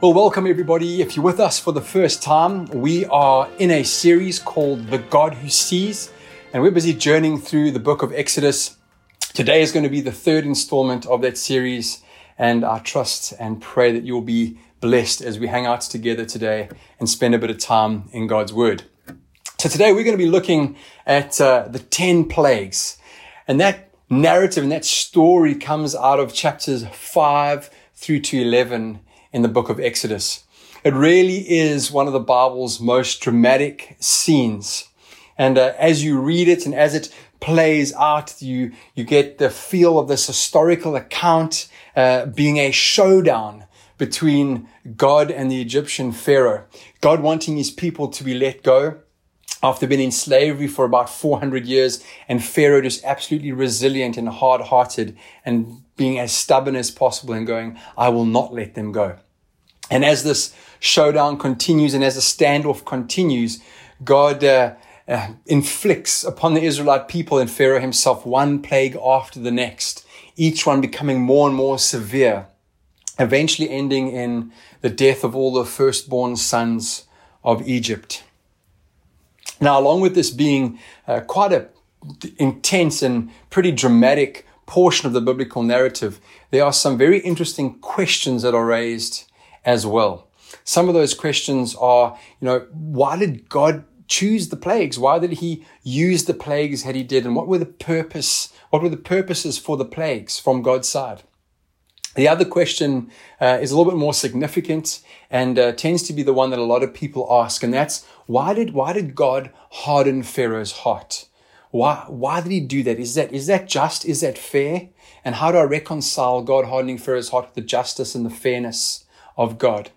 Well, welcome everybody. If you're with us for the first time, we are in a series called The God Who Sees, and we're busy journeying through the book of Exodus. Today is going to be the third installment of that series, and I trust and pray that you'll be blessed as we hang out together today and spend a bit of time in God's Word. So today we're going to be looking at uh, the 10 plagues, and that narrative and that story comes out of chapters 5 through to 11 in the book of Exodus. It really is one of the Bible's most dramatic scenes. And uh, as you read it and as it plays out, you, you get the feel of this historical account uh, being a showdown between God and the Egyptian Pharaoh. God wanting his people to be let go after being in slavery for about 400 years and Pharaoh just absolutely resilient and hard hearted and being as stubborn as possible and going, I will not let them go. And as this showdown continues and as the standoff continues, God uh, uh, inflicts upon the Israelite people and Pharaoh himself one plague after the next, each one becoming more and more severe, eventually ending in the death of all the firstborn sons of Egypt. Now, along with this being uh, quite a intense and pretty dramatic portion of the biblical narrative, there are some very interesting questions that are raised as well. Some of those questions are, you know, why did God choose the plagues? Why did he use the plagues that he did? And what were the purpose, what were the purposes for the plagues from God's side? The other question uh, is a little bit more significant and uh, tends to be the one that a lot of people ask, and that's why did why did God harden Pharaoh's heart? Why, why did he do that? Is that, is that just? Is that fair? And how do I reconcile God hardening Pharaoh's heart with the justice and the fairness of God?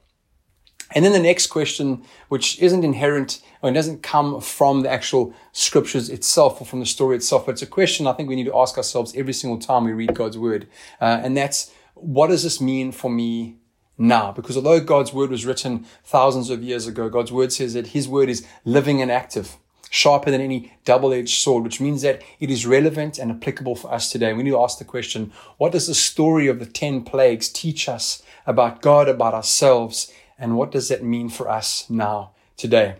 And then the next question, which isn't inherent or it doesn't come from the actual scriptures itself or from the story itself, but it's a question I think we need to ask ourselves every single time we read God's word. Uh, and that's, what does this mean for me now? Because although God's word was written thousands of years ago, God's word says that his word is living and active sharper than any double-edged sword, which means that it is relevant and applicable for us today. We need to ask the question, what does the story of the 10 plagues teach us about God, about ourselves, and what does that mean for us now, today?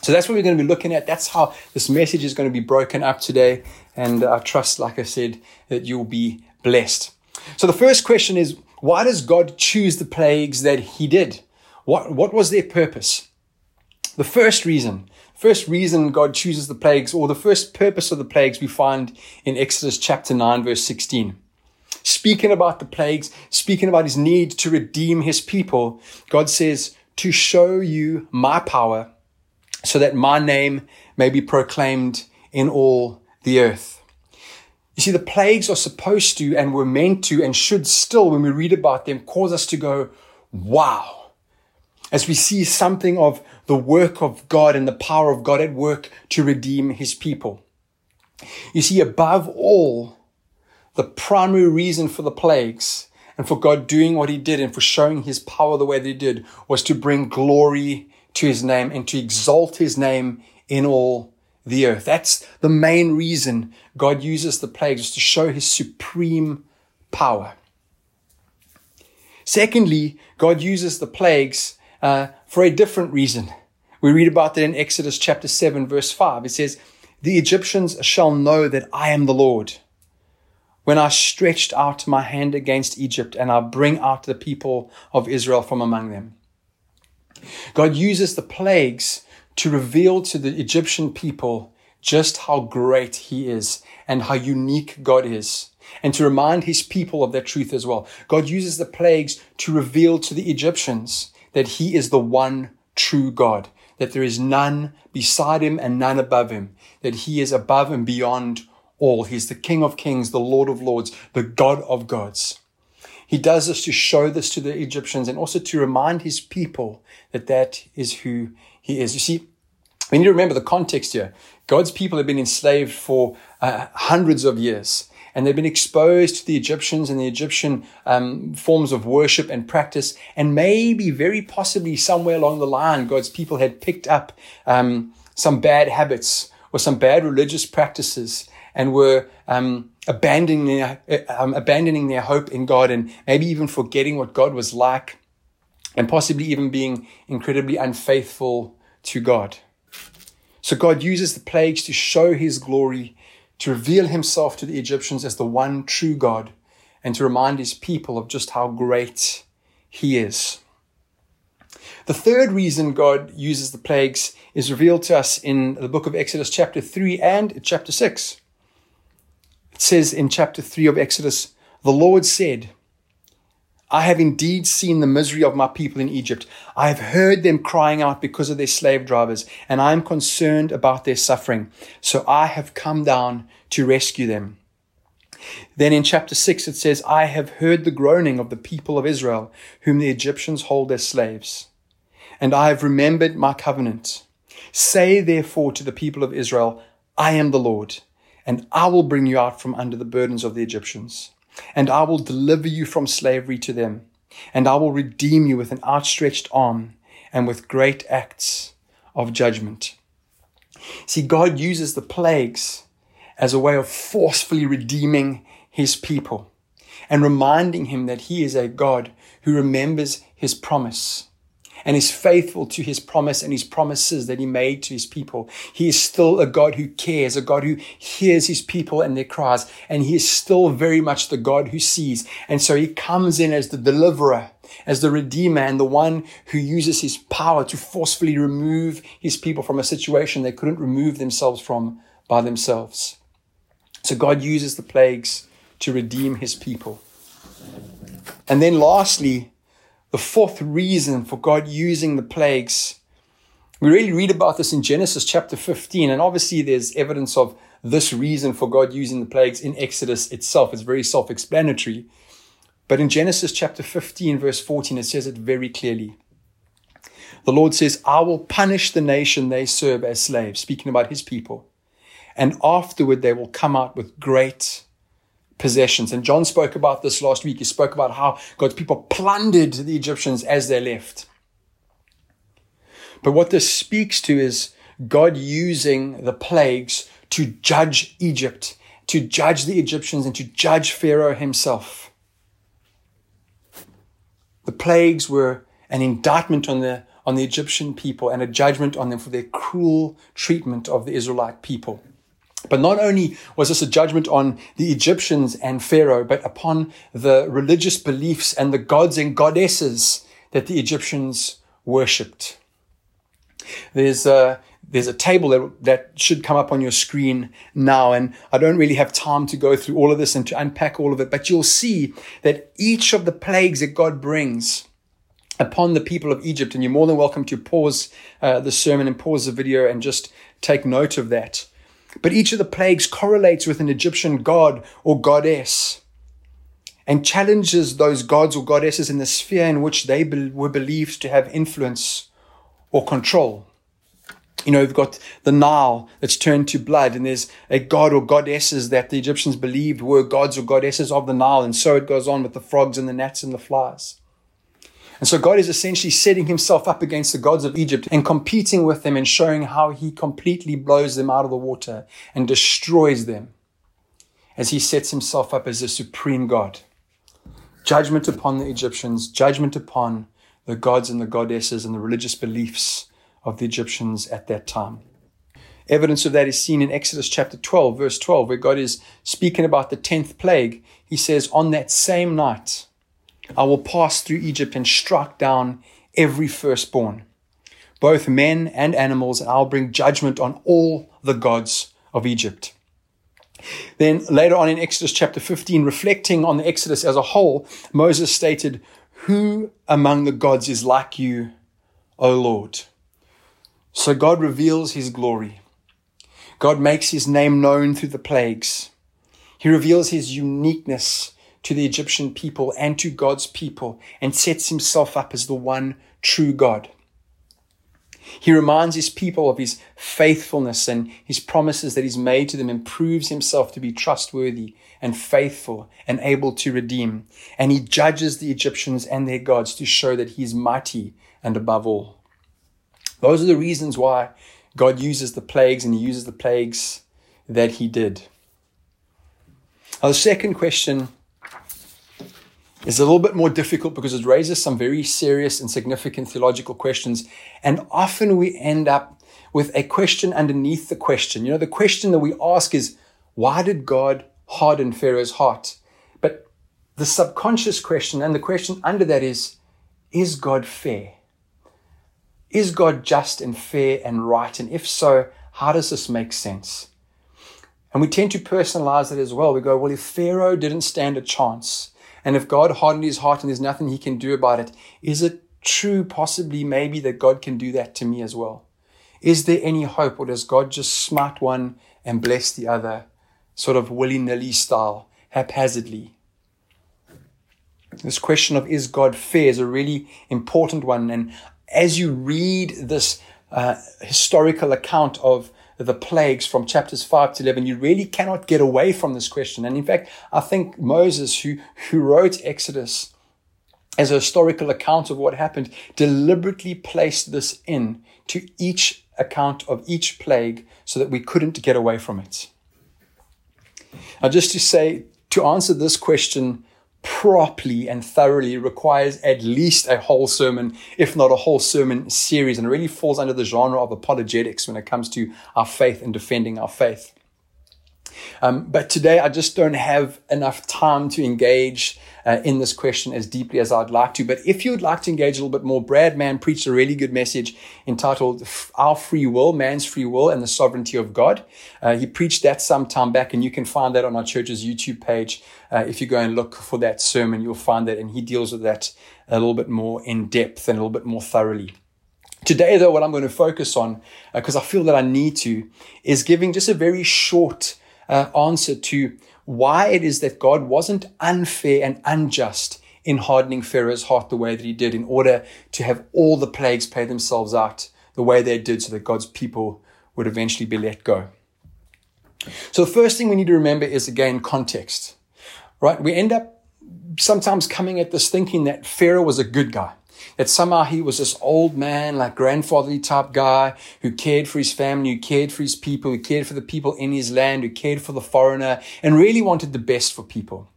So that's what we're going to be looking at. That's how this message is going to be broken up today. And I trust, like I said, that you'll be blessed. So the first question is, why does God choose the plagues that he did? What, what was their purpose? The first reason first reason God chooses the plagues, or the first purpose of the plagues, we find in Exodus chapter 9, verse 16. Speaking about the plagues, speaking about his need to redeem his people, God says, to show you my power so that my name may be proclaimed in all the earth. You see, the plagues are supposed to and were meant to and should still, when we read about them, cause us to go, wow. As we see something of the work of God and the power of God at work to redeem his people. You see, above all, the primary reason for the plagues and for God doing what he did and for showing his power the way that he did was to bring glory to his name and to exalt his name in all the earth. That's the main reason God uses the plagues to show his supreme power. Secondly, God uses the plagues uh, for a different reason. We read about that in Exodus chapter 7, verse 5. It says, The Egyptians shall know that I am the Lord when I stretched out my hand against Egypt and I bring out the people of Israel from among them. God uses the plagues to reveal to the Egyptian people just how great he is and how unique God is and to remind his people of that truth as well. God uses the plagues to reveal to the Egyptians that he is the one true God, that there is none beside him and none above him, that he is above and beyond all. He's the King of kings, the Lord of lords, the God of gods. He does this to show this to the Egyptians and also to remind his people that that is who he is. You see, we need to remember the context here. God's people have been enslaved for uh, hundreds of years and they've been exposed to the Egyptians and the Egyptian um, forms of worship and practice. And maybe, very possibly, somewhere along the line, God's people had picked up um, some bad habits or some bad religious practices and were um, abandoning their, uh, um, abandoning their hope in God and maybe even forgetting what God was like. and possibly even being incredibly unfaithful to God. So God uses the plagues to show his glory, to reveal himself to the Egyptians as the one true God, and to remind his people of just how great he is. The third reason God uses the plagues is revealed to us in the book of Exodus, chapter 3 and chapter 6. It says in chapter 3 of Exodus, The Lord said, I have indeed seen the misery of my people in Egypt. I have heard them crying out because of their slave drivers, and I am concerned about their suffering. So I have come down to rescue them. Then in chapter 6, it says, I have heard the groaning of the people of Israel, whom the Egyptians hold as slaves and I have remembered my covenant. Say therefore to the people of Israel, I am the Lord, and I will bring you out from under the burdens of the Egyptians, and I will deliver you from slavery to them, and I will redeem you with an outstretched arm and with great acts of judgment. See, God uses the plagues as a way of forcefully redeeming his people and reminding him that he is a God who remembers his promise and is faithful to his promise and his promises that he made to his people. He is still a God who cares, a God who hears his people and their cries, and he is still very much the God who sees. And so he comes in as the deliverer, as the redeemer, and the one who uses his power to forcefully remove his people from a situation they couldn't remove themselves from by themselves. So God uses the plagues to redeem his people. And then lastly, the fourth reason for God using the plagues. We really read about this in Genesis chapter 15, and obviously there's evidence of this reason for God using the plagues in Exodus itself. It's very self explanatory. But in Genesis chapter 15, verse 14, it says it very clearly. The Lord says, I will punish the nation they serve as slaves, speaking about his people. And afterward they will come out with great possessions. And John spoke about this last week. He spoke about how God's people plundered the Egyptians as they left. But what this speaks to is God using the plagues to judge Egypt, to judge the Egyptians, and to judge Pharaoh himself. The plagues were an indictment on the, on the Egyptian people and a judgment on them for their cruel treatment of the Israelite people. But not only was this a judgment on the Egyptians and Pharaoh, but upon the religious beliefs and the gods and goddesses that the Egyptians worshipped. There's a, there's a table that, that should come up on your screen now, and I don't really have time to go through all of this and to unpack all of it, but you'll see that each of the plagues that God brings upon the people of Egypt, and you're more than welcome to pause uh, the sermon and pause the video and just take note of that. But each of the plagues correlates with an Egyptian god or goddess and challenges those gods or goddesses in the sphere in which they be- were believed to have influence or control. You know, we've got the Nile that's turned to blood, and there's a god or goddesses that the Egyptians believed were gods or goddesses of the Nile, and so it goes on with the frogs and the gnats and the flies. And so God is essentially setting himself up against the gods of Egypt and competing with them and showing how he completely blows them out of the water and destroys them as he sets himself up as the supreme God. Judgment upon the Egyptians, judgment upon the gods and the goddesses and the religious beliefs of the Egyptians at that time. Evidence of that is seen in Exodus chapter 12, verse 12, where God is speaking about the 10th plague. He says, On that same night, I will pass through Egypt and strike down every firstborn, both men and animals, and I'll bring judgment on all the gods of Egypt. Then later on in Exodus chapter 15, reflecting on the Exodus as a whole, Moses stated, Who among the gods is like you, O Lord? So God reveals his glory. God makes his name known through the plagues. He reveals his uniqueness to the Egyptian people and to God's people and sets himself up as the one true God. He reminds his people of his faithfulness and his promises that he's made to them and proves himself to be trustworthy and faithful and able to redeem. And he judges the Egyptians and their gods to show that he is mighty and above all. Those are the reasons why God uses the plagues and he uses the plagues that he did. Now, the second question is a little bit more difficult because it raises some very serious and significant theological questions. And often we end up with a question underneath the question. You know, the question that we ask is, why did God harden Pharaoh's heart? But the subconscious question and the question under that is, is God fair? Is God just and fair and right? And if so, how does this make sense? And we tend to personalize it as well. We go, well, if Pharaoh didn't stand a chance, and if God hardened his heart and there's nothing he can do about it, is it true, possibly, maybe, that God can do that to me as well? Is there any hope, or does God just smite one and bless the other, sort of willy nilly style, haphazardly? This question of is God fair is a really important one. And as you read this uh, historical account of the plagues from chapters 5 to 11, you really cannot get away from this question. And in fact, I think Moses, who, who wrote Exodus as a historical account of what happened, deliberately placed this in to each account of each plague so that we couldn't get away from it. Now, just to say, to answer this question properly and thoroughly requires at least a whole sermon, if not a whole sermon series, and really falls under the genre of apologetics when it comes to our faith and defending our faith. Um, but today, I just don't have enough time to engage uh, in this question as deeply as I'd like to. But if you would like to engage a little bit more, Brad Mann preached a really good message entitled Our Free Will, Man's Free Will and the Sovereignty of God. Uh, he preached that some time back, and you can find that on our church's YouTube page. Uh, if you go and look for that sermon, you'll find that, and he deals with that a little bit more in depth and a little bit more thoroughly. Today, though, what I'm going to focus on, because uh, I feel that I need to, is giving just a very short uh, answer to why it is that God wasn't unfair and unjust in hardening Pharaoh's heart the way that he did in order to have all the plagues pay themselves out the way they did so that God's people would eventually be let go. So the first thing we need to remember is again context, right? We end up sometimes coming at this thinking that Pharaoh was a good guy that somehow he was this old man, like grandfatherly type guy who cared for his family, who cared for his people, who cared for the people in his land, who cared for the foreigner, and really wanted the best for people.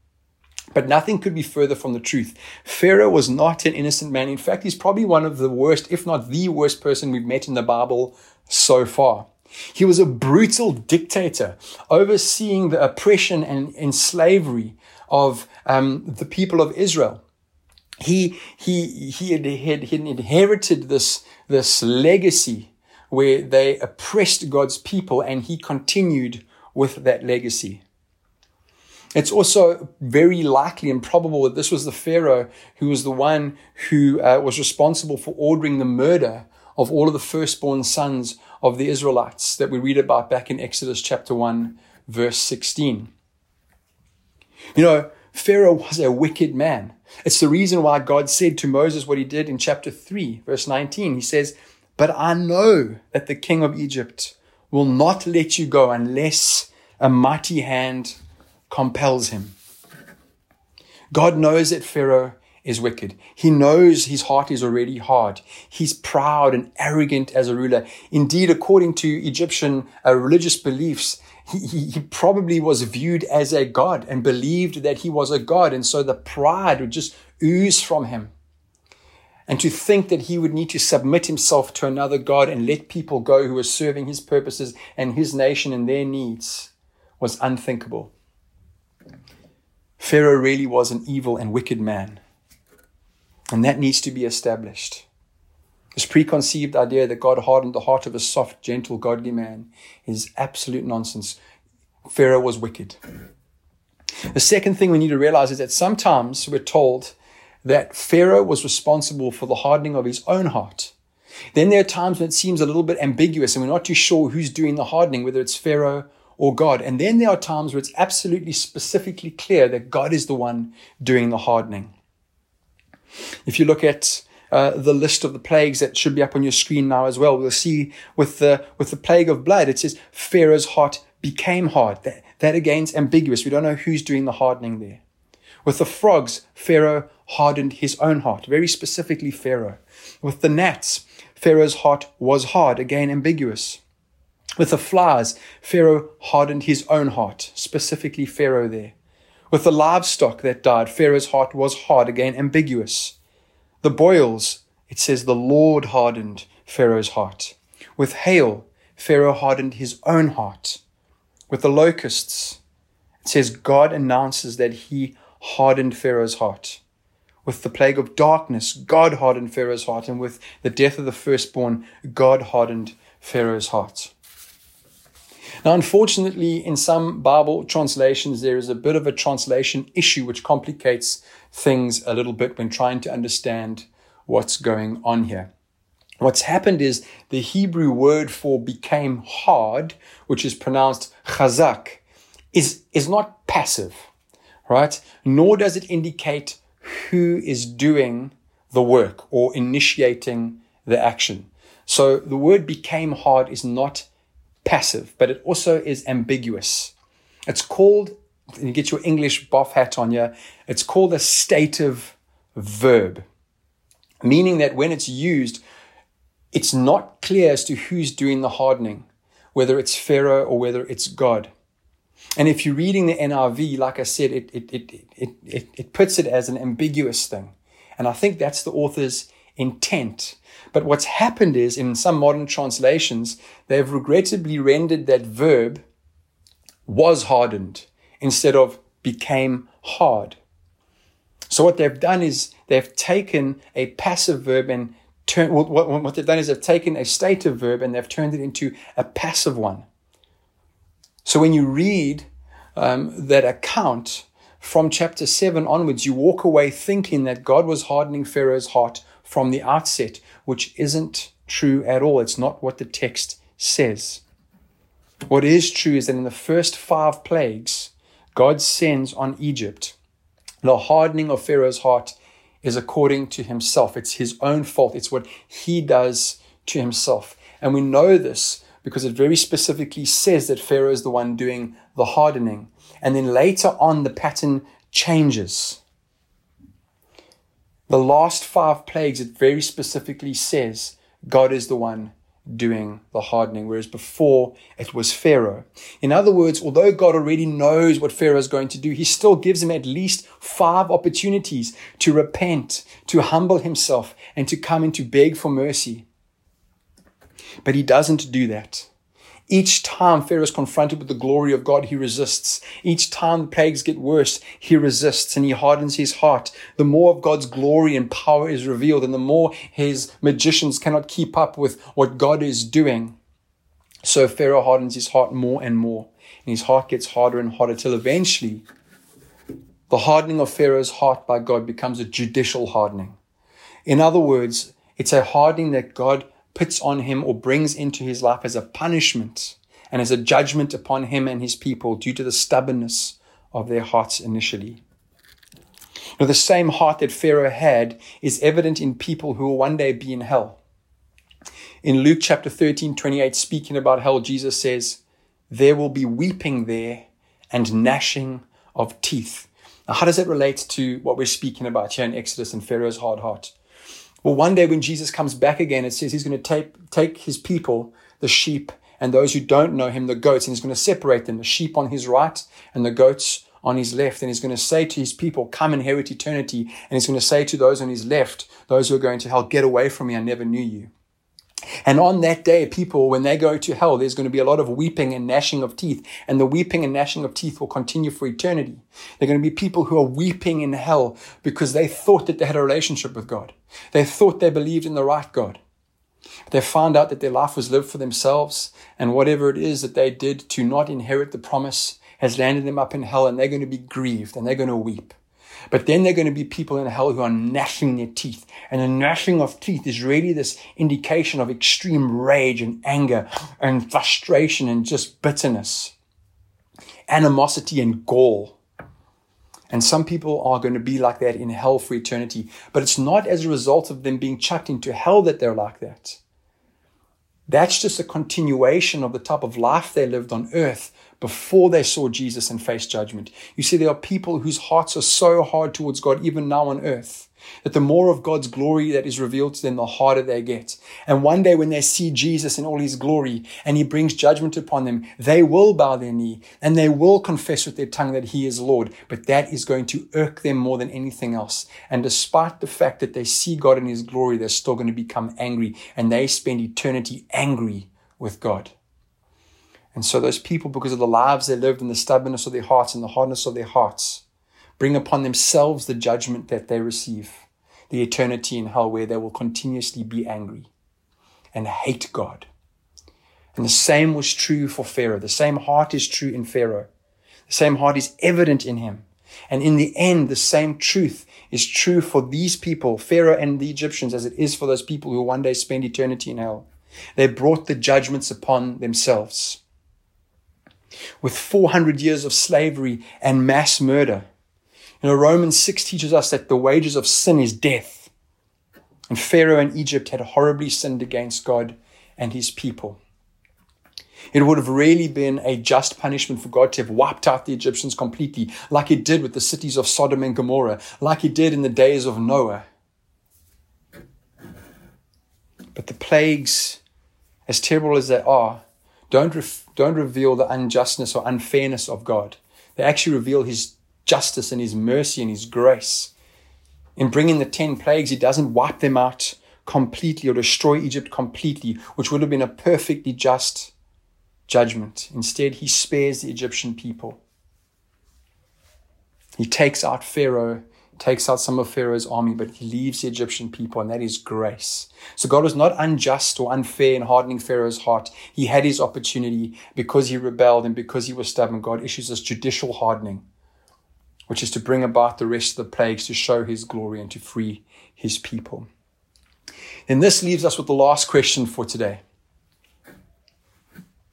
But nothing could be further from the truth. Pharaoh was not an innocent man. In fact, he's probably one of the worst, if not the worst person we've met in the Bible so far. He was a brutal dictator, overseeing the oppression and, and slavery of um, the people of Israel he he he had, had, had inherited this this legacy where they oppressed God's people, and he continued with that legacy. It's also very likely and probable that this was the Pharaoh who was the one who uh, was responsible for ordering the murder of all of the firstborn sons of the Israelites that we read about back in Exodus chapter 1, verse 16. You know, Pharaoh was a wicked man. It's the reason why God said to Moses what he did in chapter 3, verse 19. He says, But I know that the king of Egypt will not let you go unless a mighty hand compels him. God knows that Pharaoh is wicked. He knows his heart is already hard. He's proud and arrogant as a ruler. Indeed, according to Egyptian uh, religious beliefs, he, he, probably was viewed as a god and believed that he was a god. And so the pride would just ooze from him. And to think that he would need to submit himself to another God and let people go who were serving his purposes and his nation and their needs was unthinkable. Pharaoh really was an evil and wicked man. And that needs to be established. This preconceived idea that God hardened the heart of a soft, gentle, godly man is absolute nonsense. Pharaoh was wicked. The second thing we need to realize is that sometimes we're told that Pharaoh was responsible for the hardening of his own heart. Then there are times when it seems a little bit ambiguous and we're not too sure who's doing the hardening, whether it's Pharaoh or God. And then there are times where it's absolutely specifically clear that God is the one doing the hardening. If you look at uh, the list of the plagues that should be up on your screen now as well. We'll see with the with the plague of blood, it says Pharaoh's heart became hard. That, that again is ambiguous. We don't know who's doing the hardening there. With the frogs, Pharaoh hardened his own heart, very specifically Pharaoh. With the gnats, Pharaoh's heart was hard, again ambiguous. With the flies, Pharaoh hardened his own heart, specifically Pharaoh there. With the livestock that died, Pharaoh's heart was hard, again ambiguous. The boils, it says the Lord hardened Pharaoh's heart. With hail, Pharaoh hardened his own heart. With the locusts, it says God announces that he hardened Pharaoh's heart. With the plague of darkness, God hardened Pharaoh's heart. And with the death of the firstborn, God hardened Pharaoh's heart. Now, unfortunately, in some Bible translations, there is a bit of a translation issue which complicates things a little bit when trying to understand what's going on here. What's happened is the Hebrew word for became hard, which is pronounced chazak, is, is not passive, right? Nor does it indicate who is doing the work or initiating the action. So the word became hard is not passive, but it also is ambiguous. It's called, you get your English buff hat on here, it's called a stative verb, meaning that when it's used, it's not clear as to who's doing the hardening, whether it's Pharaoh or whether it's God. And if you're reading the NRV, like I said, it, it, it, it, it, it puts it as an ambiguous thing. And I think that's the author's intent but what's happened is in some modern translations, they've regrettably rendered that verb was hardened instead of became hard. So what they've done is they've taken a passive verb and turned, what, what, they've done is they've taken a stative verb and they've turned it into a passive one. So when you read um, that account from chapter 7 onwards, you walk away thinking that God was hardening Pharaoh's heart from the outset, which isn't true at all. It's not what the text says. What is true is that in the first five plagues, God sends on Egypt the hardening of Pharaoh's heart is according to himself. It's his own fault. It's what he does to himself. And we know this because it very specifically says that Pharaoh is the one doing the hardening. And then later on, the pattern changes. The last five plagues, it very specifically says God is the one doing the hardening, whereas before it was Pharaoh. In other words, although God already knows what Pharaoh is going to do, he still gives him at least five opportunities to repent, to humble himself, and to come and to beg for mercy. But he doesn't do that. Each time Pharaoh is confronted with the glory of God, he resists. Each time the plagues get worse, he resists and he hardens his heart. The more of God's glory and power is revealed, and the more his magicians cannot keep up with what God is doing. So Pharaoh hardens his heart more and more, and his heart gets harder and harder till eventually the hardening of Pharaoh's heart by God becomes a judicial hardening. In other words, it's a hardening that God puts on him or brings into his life as a punishment and as a judgment upon him and his people due to the stubbornness of their hearts initially. Now, the same heart that Pharaoh had is evident in people who will one day be in hell. In Luke chapter 13, 28, speaking about hell, Jesus says, There will be weeping there and gnashing of teeth. Now, how does that relate to what we're speaking about here in Exodus and Pharaoh's hard heart? Well, one day when Jesus comes back again, it says he's going to take, take his people, the sheep, and those who don't know him, the goats, and he's going to separate them, the sheep on his right and the goats on his left. And he's going to say to his people, come inherit eternity. And he's going to say to those on his left, those who are going to hell, get away from me. I never knew you. And on that day, people, when they go to hell, there's going to be a lot of weeping and gnashing of teeth. And the weeping and gnashing of teeth will continue for eternity. There are going to be people who are weeping in hell because they thought that they had a relationship with God. They thought they believed in the right God. They found out that their life was lived for themselves. And whatever it is that they did to not inherit the promise has landed them up in hell. And they're going to be grieved and they're going to weep. But then there are going to be people in hell who are gnashing their teeth. And the gnashing of teeth is really this indication of extreme rage and anger and frustration and just bitterness, animosity and gall. And some people are going to be like that in hell for eternity. But it's not as a result of them being chucked into hell that they're like that. That's just a continuation of the type of life they lived on earth before they saw Jesus and faced judgment. You see, there are people whose hearts are so hard towards God, even now on earth, That the more of God's glory that is revealed to them, the harder they get. And one day when they see Jesus in all his glory and he brings judgment upon them, they will bow their knee and they will confess with their tongue that he is Lord. But that is going to irk them more than anything else. And despite the fact that they see God in his glory, they're still going to become angry and they spend eternity angry with God. And so those people, because of the lives they lived and the stubbornness of their hearts and the hardness of their hearts, bring upon themselves the judgment that they receive, the eternity in hell where they will continuously be angry and hate God. And the same was true for Pharaoh. The same heart is true in Pharaoh. The same heart is evident in him. And in the end, the same truth is true for these people, Pharaoh and the Egyptians, as it is for those people who one day spend eternity in hell. They brought the judgments upon themselves. With 400 years of slavery and mass murder, you know, Romans 6 teaches us that the wages of sin is death. And Pharaoh and Egypt had horribly sinned against God and his people. It would have really been a just punishment for God to have wiped out the Egyptians completely, like he did with the cities of Sodom and Gomorrah, like he did in the days of Noah. But the plagues, as terrible as they are, don't, ref- don't reveal the unjustness or unfairness of God. They actually reveal his justice and his mercy and his grace. In bringing the 10 plagues, he doesn't wipe them out completely or destroy Egypt completely, which would have been a perfectly just judgment. Instead, he spares the Egyptian people. He takes out Pharaoh, takes out some of Pharaoh's army, but he leaves the Egyptian people, and that is grace. So God was not unjust or unfair in hardening Pharaoh's heart. He had his opportunity because he rebelled and because he was stubborn. God issues this judicial hardening which is to bring about the rest of the plagues to show his glory and to free his people. And this leaves us with the last question for today.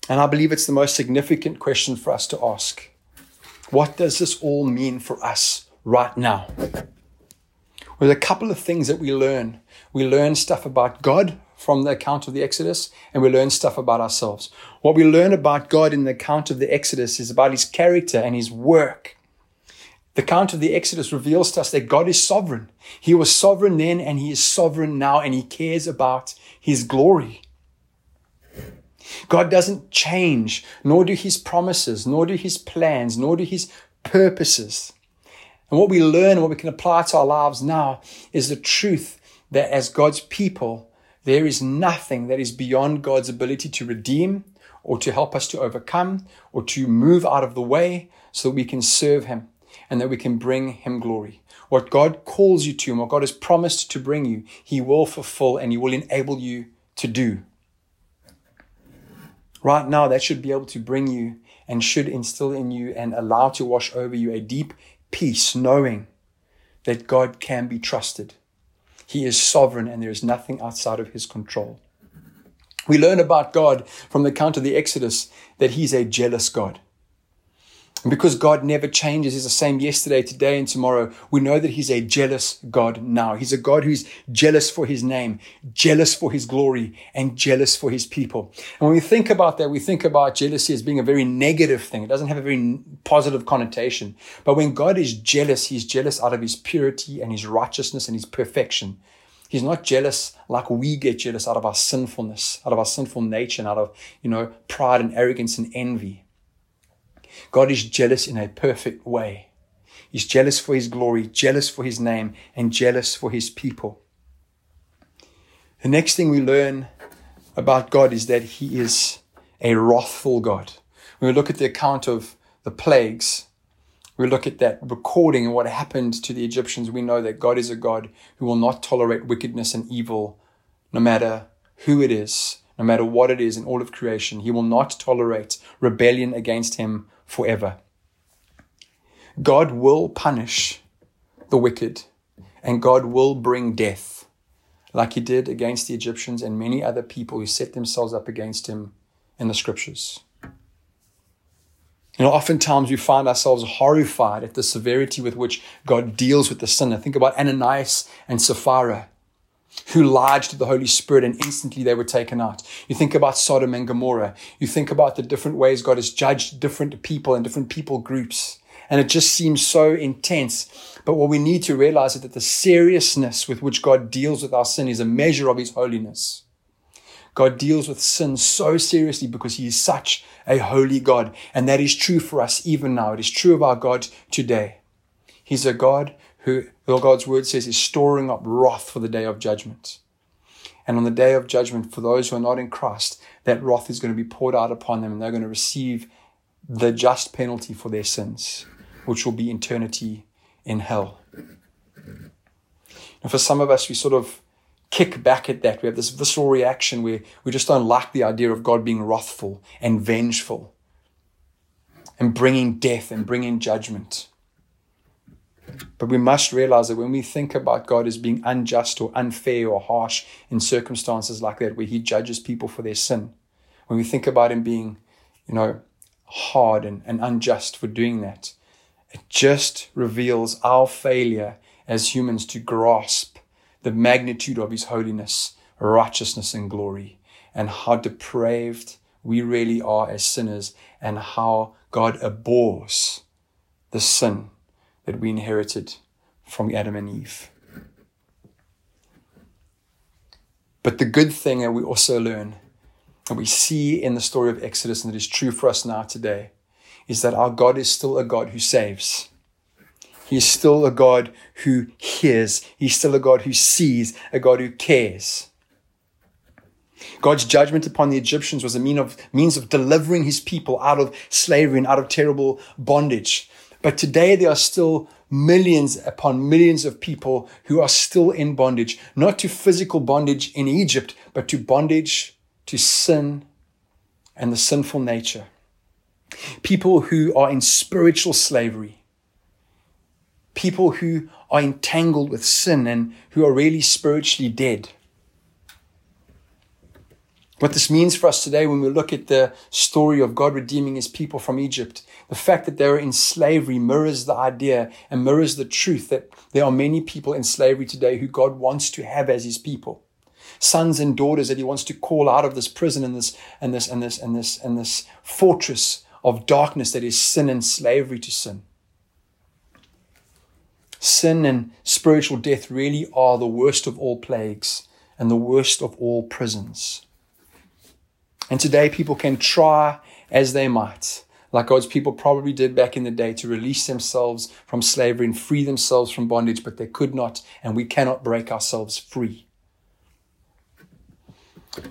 And I believe it's the most significant question for us to ask. What does this all mean for us right now? Well, a couple of things that we learn. We learn stuff about God from the account of the Exodus, and we learn stuff about ourselves. What we learn about God in the account of the Exodus is about his character and his work the account of the Exodus reveals to us that God is sovereign. He was sovereign then and he is sovereign now and he cares about his glory. God doesn't change, nor do his promises, nor do his plans, nor do his purposes. And what we learn, what we can apply to our lives now is the truth that as God's people, there is nothing that is beyond God's ability to redeem or to help us to overcome or to move out of the way so that we can serve him and that we can bring him glory. What God calls you to and what God has promised to bring you, he will fulfill and he will enable you to do. Right now, that should be able to bring you and should instill in you and allow to wash over you a deep peace, knowing that God can be trusted. He is sovereign and there is nothing outside of his control. We learn about God from the account of the Exodus that he's a jealous God. Because God never changes, He's the same yesterday, today, and tomorrow, we know that He's a jealous God now. He's a God who's jealous for His name, jealous for His glory, and jealous for His people. And when we think about that, we think about jealousy as being a very negative thing. It doesn't have a very positive connotation. But when God is jealous, He's jealous out of His purity and His righteousness and His perfection. He's not jealous like we get jealous out of our sinfulness, out of our sinful nature, and out of, you know, pride and arrogance and envy. God is jealous in a perfect way. He's jealous for his glory, jealous for his name, and jealous for his people. The next thing we learn about God is that he is a wrathful God. When we look at the account of the plagues, we look at that recording and what happened to the Egyptians, we know that God is a God who will not tolerate wickedness and evil, no matter who it is, no matter what it is in all of creation. He will not tolerate rebellion against him forever. God will punish the wicked and God will bring death, like he did against the Egyptians and many other people who set themselves up against him in the scriptures. You know, oftentimes we find ourselves horrified at the severity with which God deals with the sinner. Think about Ananias and Sapphira who lied to the Holy Spirit and instantly they were taken out. You think about Sodom and Gomorrah. You think about the different ways God has judged different people and different people groups and it just seems so intense. But what we need to realize is that the seriousness with which God deals with our sin is a measure of his holiness. God deals with sin so seriously because he is such a holy God. And that is true for us even now. It is true of our God today. He's a God who, well, God's word says, is storing up wrath for the day of judgment. And on the day of judgment, for those who are not in Christ, that wrath is going to be poured out upon them and they're going to receive the just penalty for their sins, which will be eternity in hell. And for some of us, we sort of kick back at that. We have this visceral reaction where we just don't like the idea of God being wrathful and vengeful and bringing death and bringing judgment. But we must realize that when we think about God as being unjust or unfair or harsh in circumstances like that, where He judges people for their sin, when we think about Him being, you know, hard and, and unjust for doing that, it just reveals our failure as humans to grasp the magnitude of His holiness, righteousness, and glory, and how depraved we really are as sinners, and how God abhors the sin that we inherited from Adam and Eve. But the good thing that we also learn, and we see in the story of Exodus, and that is true for us now today, is that our God is still a God who saves. He is still a God who hears. He's still a God who sees, a God who cares. God's judgment upon the Egyptians was a mean of, means of delivering his people out of slavery and out of terrible bondage. But today there are still millions upon millions of people who are still in bondage, not to physical bondage in Egypt, but to bondage to sin and the sinful nature. People who are in spiritual slavery. People who are entangled with sin and who are really spiritually dead. What this means for us today when we look at the story of God redeeming his people from Egypt, the fact that they were in slavery mirrors the idea and mirrors the truth that there are many people in slavery today who God wants to have as his people. Sons and daughters that he wants to call out of this prison and this and this and this and this and this fortress of darkness that is sin and slavery to sin. Sin and spiritual death really are the worst of all plagues and the worst of all prisons. And today, people can try as they might, like God's people probably did back in the day, to release themselves from slavery and free themselves from bondage, but they could not, and we cannot break ourselves free.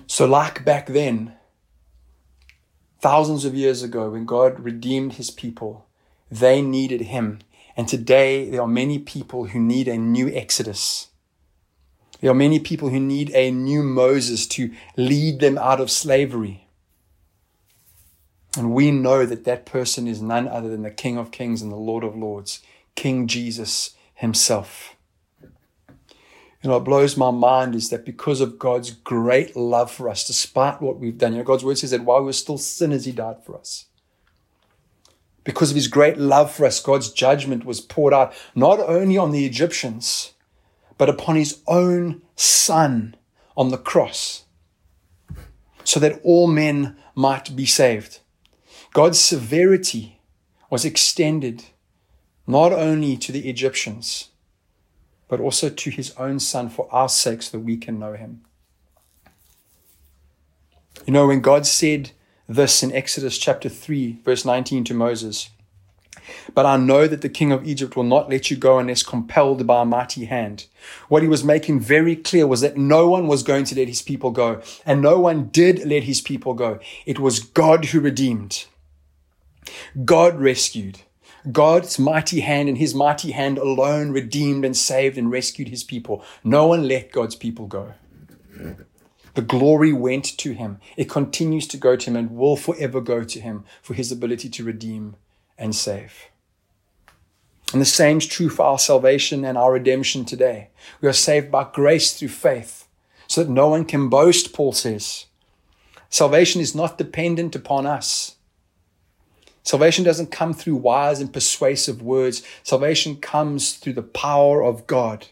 So, like back then, thousands of years ago, when God redeemed his people, they needed him. And today, there are many people who need a new Exodus. There are many people who need a new Moses to lead them out of slavery. And we know that that person is none other than the King of Kings and the Lord of Lords, King Jesus himself. You know, what blows my mind is that because of God's great love for us, despite what we've done, you know, God's word says that while we were still sinners, He died for us. Because of His great love for us, God's judgment was poured out not only on the Egyptians, but upon his own son on the cross, so that all men might be saved. God's severity was extended not only to the Egyptians, but also to his own son for our sake so that we can know him. You know, when God said this in Exodus chapter 3, verse 19 to Moses, but I know that the king of Egypt will not let you go unless compelled by a mighty hand. What he was making very clear was that no one was going to let his people go, and no one did let his people go. It was God who redeemed. God rescued. God's mighty hand and his mighty hand alone redeemed and saved and rescued his people. No one let God's people go. The glory went to him. It continues to go to him and will forever go to him for his ability to redeem and save. And the same is true for our salvation and our redemption today. We are saved by grace through faith so that no one can boast, Paul says. Salvation is not dependent upon us. Salvation doesn't come through wise and persuasive words. Salvation comes through the power of God.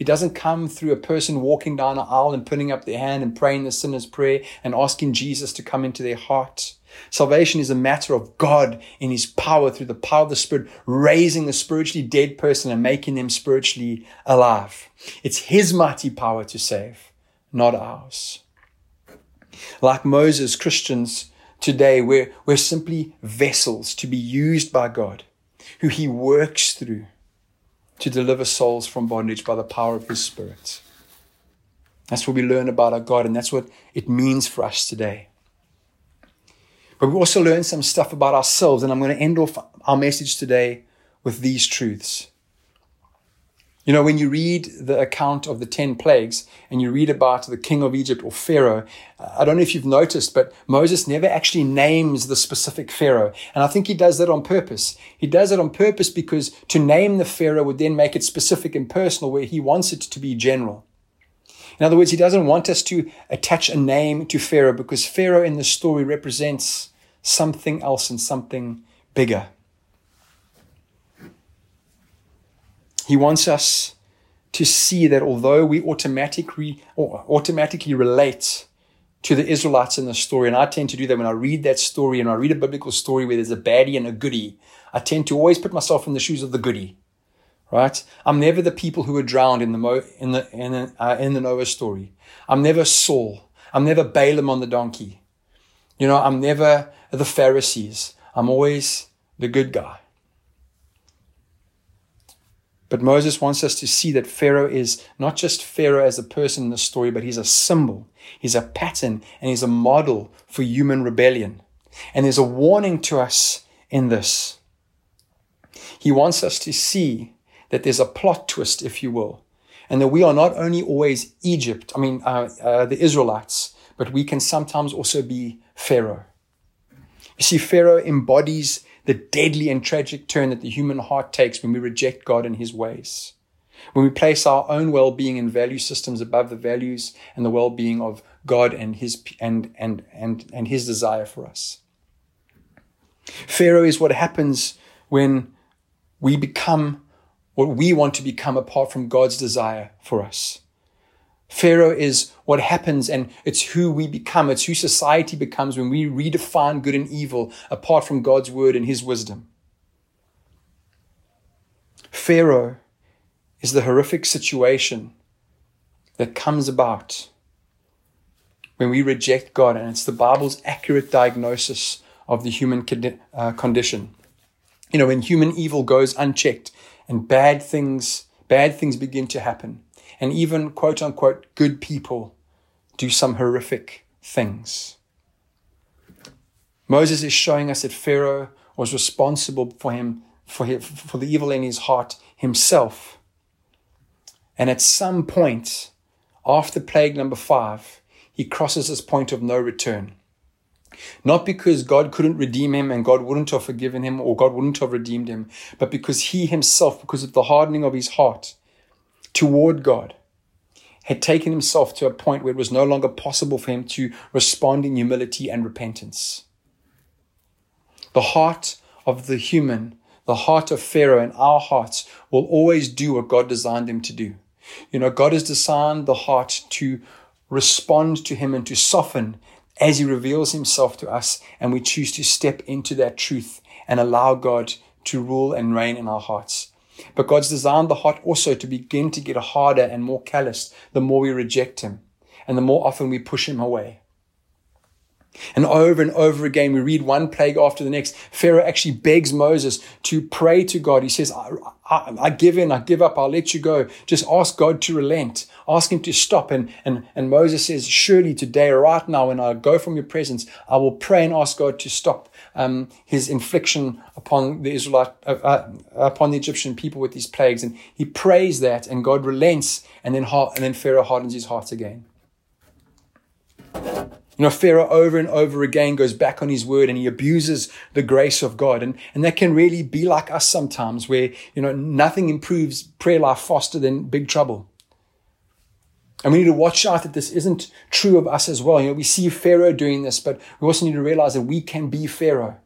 It doesn't come through a person walking down an aisle and putting up their hand and praying the sinner's prayer and asking Jesus to come into their heart. Salvation is a matter of God in His power through the power of the Spirit, raising the spiritually dead person and making them spiritually alive. It's His mighty power to save, not ours. Like Moses, Christians today, we're, we're simply vessels to be used by God, who He works through to deliver souls from bondage by the power of His Spirit. That's what we learn about our God, and that's what it means for us today. But we also learn some stuff about ourselves, and I'm going to end off our message today with these truths. You know, when you read the account of the 10 plagues and you read about the king of Egypt or Pharaoh, I don't know if you've noticed, but Moses never actually names the specific Pharaoh. And I think he does that on purpose. He does it on purpose because to name the Pharaoh would then make it specific and personal where he wants it to be general. In other words, he doesn't want us to attach a name to Pharaoh because Pharaoh in the story represents something else and something bigger. He wants us to see that although we automatically, automatically relate to the Israelites in the story, and I tend to do that when I read that story and I read a biblical story where there's a baddie and a goodie, I tend to always put myself in the shoes of the goodie. Right? I'm never the people who were drowned in the Mo, in the in the, uh, in the Noah story. I'm never Saul. I'm never Balaam on the donkey. You know, I'm never the Pharisees. I'm always the good guy. But Moses wants us to see that Pharaoh is not just Pharaoh as a person in the story, but he's a symbol, he's a pattern, and he's a model for human rebellion. And there's a warning to us in this. He wants us to see that there's a plot twist, if you will, and that we are not only always Egypt, I mean, uh, uh, the Israelites, but we can sometimes also be Pharaoh. You see, Pharaoh embodies the deadly and tragic turn that the human heart takes when we reject God and his ways. When we place our own well-being and value systems above the values and the well-being of God and his and and and and his desire for us. Pharaoh is what happens when we become what we want to become apart from God's desire for us. Pharaoh is what happens and it's who we become. It's who society becomes when we redefine good and evil apart from God's word and his wisdom. Pharaoh is the horrific situation that comes about when we reject God, and it's the Bible's accurate diagnosis of the human uh, condition. You know, when human evil goes unchecked and bad things, bad things begin to happen and even quote unquote good people do some horrific things. Moses is showing us that Pharaoh was responsible for him, for, him, for the evil in his heart himself. And at some point, after plague number five, he crosses this point of no return. Not because God couldn't redeem him and God wouldn't have forgiven him or God wouldn't have redeemed him, but because he himself, because of the hardening of his heart, toward God had taken himself to a point where it was no longer possible for him to respond in humility and repentance. The heart of the human, the heart of Pharaoh and our hearts will always do what God designed them to do. You know, God has designed the heart to respond to him and to soften as he reveals himself to us and we choose to step into that truth and allow God to rule and reign in our hearts. But God's designed the heart also to begin to get harder and more calloused the more we reject Him and the more often we push Him away. And over and over again, we read one plague after the next. Pharaoh actually begs Moses to pray to God. He says, I, I, I, give in, I give up, I'll let you go. Just ask God to relent, ask him to stop. And, and, and Moses says, Surely today, right now, when I go from your presence, I will pray and ask God to stop um, his infliction upon the Israelite, uh, uh, upon the Egyptian people with these plagues. And he prays that, and God relents, and then, and then Pharaoh hardens his heart again. You know, Pharaoh over and over again goes back on his word and he abuses the grace of God. And, and that can really be like us sometimes where, you know, nothing improves prayer life faster than big trouble. And we need to watch out that this isn't true of us as well. You know, we see Pharaoh doing this, but we also need to realize that we can be Pharaoh.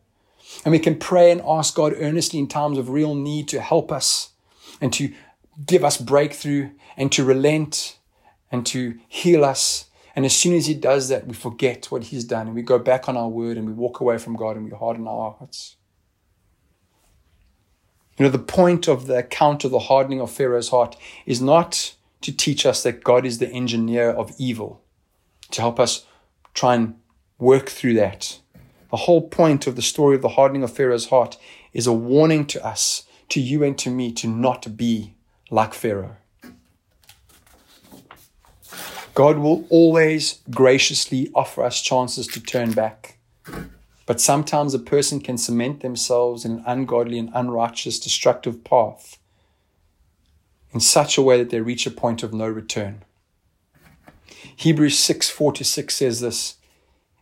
And we can pray and ask God earnestly in times of real need to help us and to give us breakthrough and to relent and to heal us And as soon as he does that, we forget what he's done and we go back on our word and we walk away from God and we harden our hearts. You know, the point of the account of the hardening of Pharaoh's heart is not to teach us that God is the engineer of evil, to help us try and work through that. The whole point of the story of the hardening of Pharaoh's heart is a warning to us, to you and to me, to not be like Pharaoh. God will always graciously offer us chances to turn back. But sometimes a person can cement themselves in an ungodly and unrighteous, destructive path in such a way that they reach a point of no return. Hebrews 6 4 to 6 says this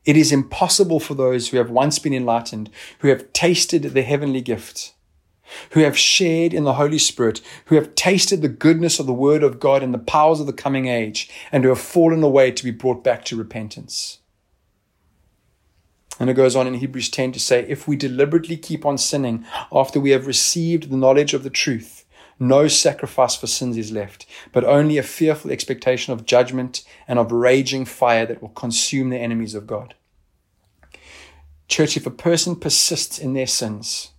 It is impossible for those who have once been enlightened, who have tasted the heavenly gift, who have shared in the Holy Spirit, who have tasted the goodness of the Word of God and the powers of the coming age, and who have fallen away to be brought back to repentance. And it goes on in Hebrews 10 to say, If we deliberately keep on sinning after we have received the knowledge of the truth, no sacrifice for sins is left, but only a fearful expectation of judgment and of raging fire that will consume the enemies of God. Church, if a person persists in their sins,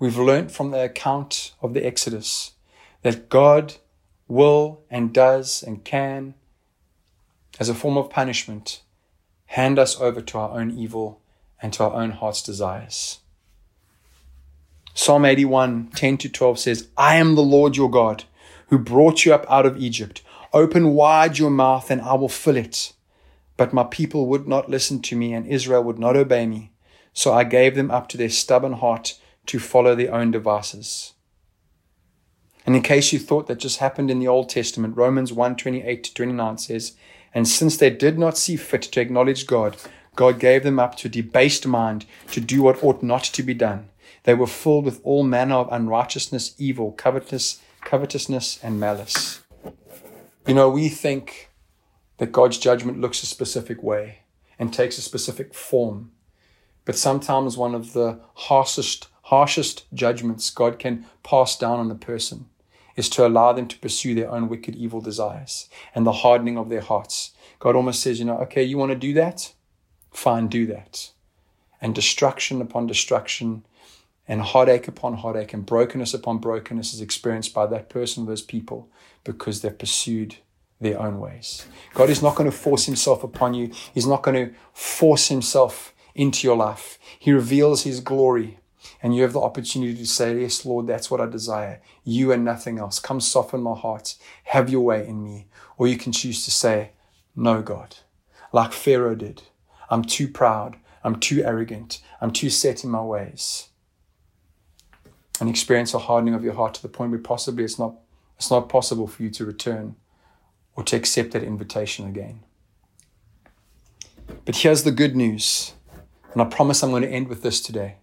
we've learnt from the account of the Exodus that God will and does and can, as a form of punishment, hand us over to our own evil and to our own heart's desires. Psalm 81, 10 to 12 says, I am the Lord your God who brought you up out of Egypt. Open wide your mouth and I will fill it. But my people would not listen to me and Israel would not obey me. So I gave them up to their stubborn heart to follow their own devices. And in case you thought that just happened in the Old Testament, Romans 1 28 to 29 says, And since they did not see fit to acknowledge God, God gave them up to debased mind to do what ought not to be done. They were filled with all manner of unrighteousness, evil, covetousness, covetousness, and malice. You know, we think that God's judgment looks a specific way and takes a specific form. But sometimes one of the harshest, harshest judgments God can pass down on a person is to allow them to pursue their own wicked, evil desires and the hardening of their hearts. God almost says, you know, okay, you want to do that? Fine, do that. And destruction upon destruction and heartache upon heartache and brokenness upon brokenness is experienced by that person, those people, because they've pursued their own ways. God is not going to force himself upon you. He's not going to force himself into your life. He reveals his glory and you have the opportunity to say, Yes, Lord, that's what I desire. You and nothing else. Come soften my heart. Have your way in me. Or you can choose to say, No, God, like Pharaoh did. I'm too proud. I'm too arrogant. I'm too set in my ways and experience a hardening of your heart to the point where possibly it's not, it's not possible for you to return or to accept that invitation again. But here's the good news, and I promise I'm going to end with this today.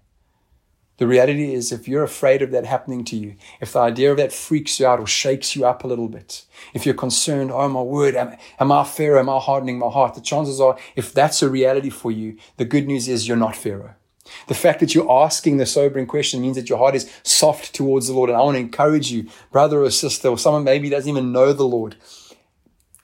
The reality is, if you're afraid of that happening to you, if the idea of that freaks you out or shakes you up a little bit, if you're concerned, oh my word, am, am I Pharaoh? Am I hardening my heart? The chances are, if that's a reality for you, the good news is you're not Pharaoh. The fact that you're asking the sobering question means that your heart is soft towards the Lord. And I want to encourage you, brother or sister, or someone maybe doesn't even know the Lord.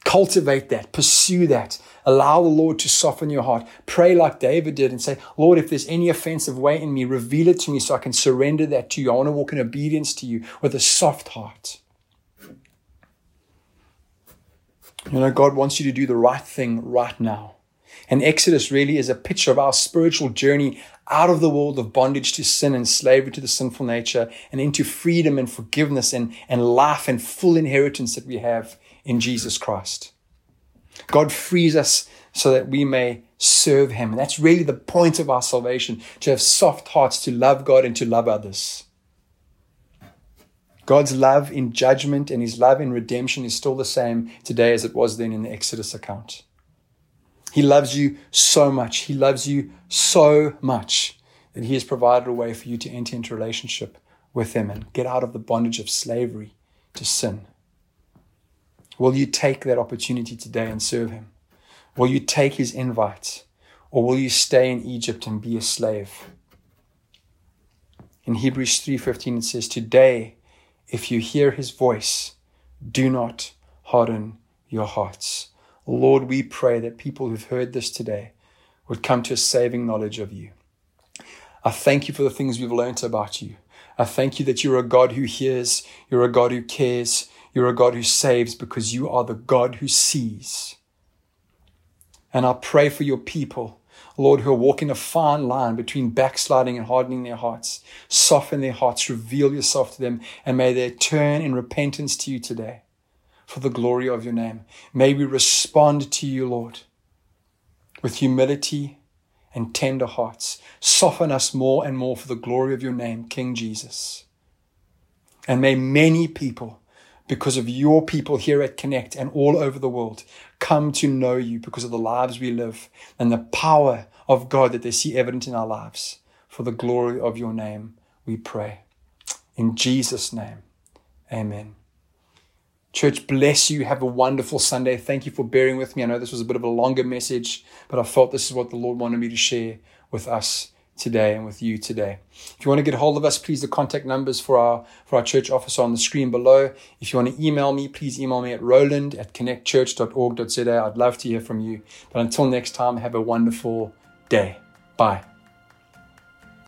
Cultivate that, pursue that. Allow the Lord to soften your heart. Pray like David did and say, Lord, if there's any offensive way in me, reveal it to me so I can surrender that to you. I want to walk in obedience to you with a soft heart. You know, God wants you to do the right thing right now. And Exodus really is a picture of our spiritual journey out of the world of bondage to sin and slavery to the sinful nature and into freedom and forgiveness and, and life and full inheritance that we have in Jesus Christ. God frees us so that we may serve Him. And that's really the point of our salvation to have soft hearts, to love God and to love others. God's love in judgment and His love in redemption is still the same today as it was then in the Exodus account. He loves you so much. He loves you so much that He has provided a way for you to enter into relationship with Him and get out of the bondage of slavery to sin. Will you take that opportunity today and serve Him? Will you take His invite? Or will you stay in Egypt and be a slave? In Hebrews 3:15 it says, "Today, if you hear his voice, do not harden your hearts Lord, we pray that people who've heard this today would come to a saving knowledge of you. I thank you for the things we've learned about you. I thank you that you're a God who hears, you're a God who cares, you're a God who saves because you are the God who sees. And I pray for your people, Lord, who are walking a fine line between backsliding and hardening their hearts. Soften their hearts, reveal yourself to them, and may they turn in repentance to you today for the glory of your name. May we respond to you, Lord, with humility and tender hearts. Soften us more and more for the glory of your name, King Jesus. And may many people, because of your people here at Connect and all over the world, come to know you because of the lives we live and the power of God that they see evident in our lives. For the glory of your name, we pray. In Jesus' name, amen. Church, bless you. Have a wonderful Sunday. Thank you for bearing with me. I know this was a bit of a longer message, but I felt this is what the Lord wanted me to share with us today and with you today. If you want to get a hold of us, please the contact numbers for our for our church office are on the screen below. If you want to email me, please email me at roland at connectchurch.org.za. I'd love to hear from you. But until next time, have a wonderful day. Bye.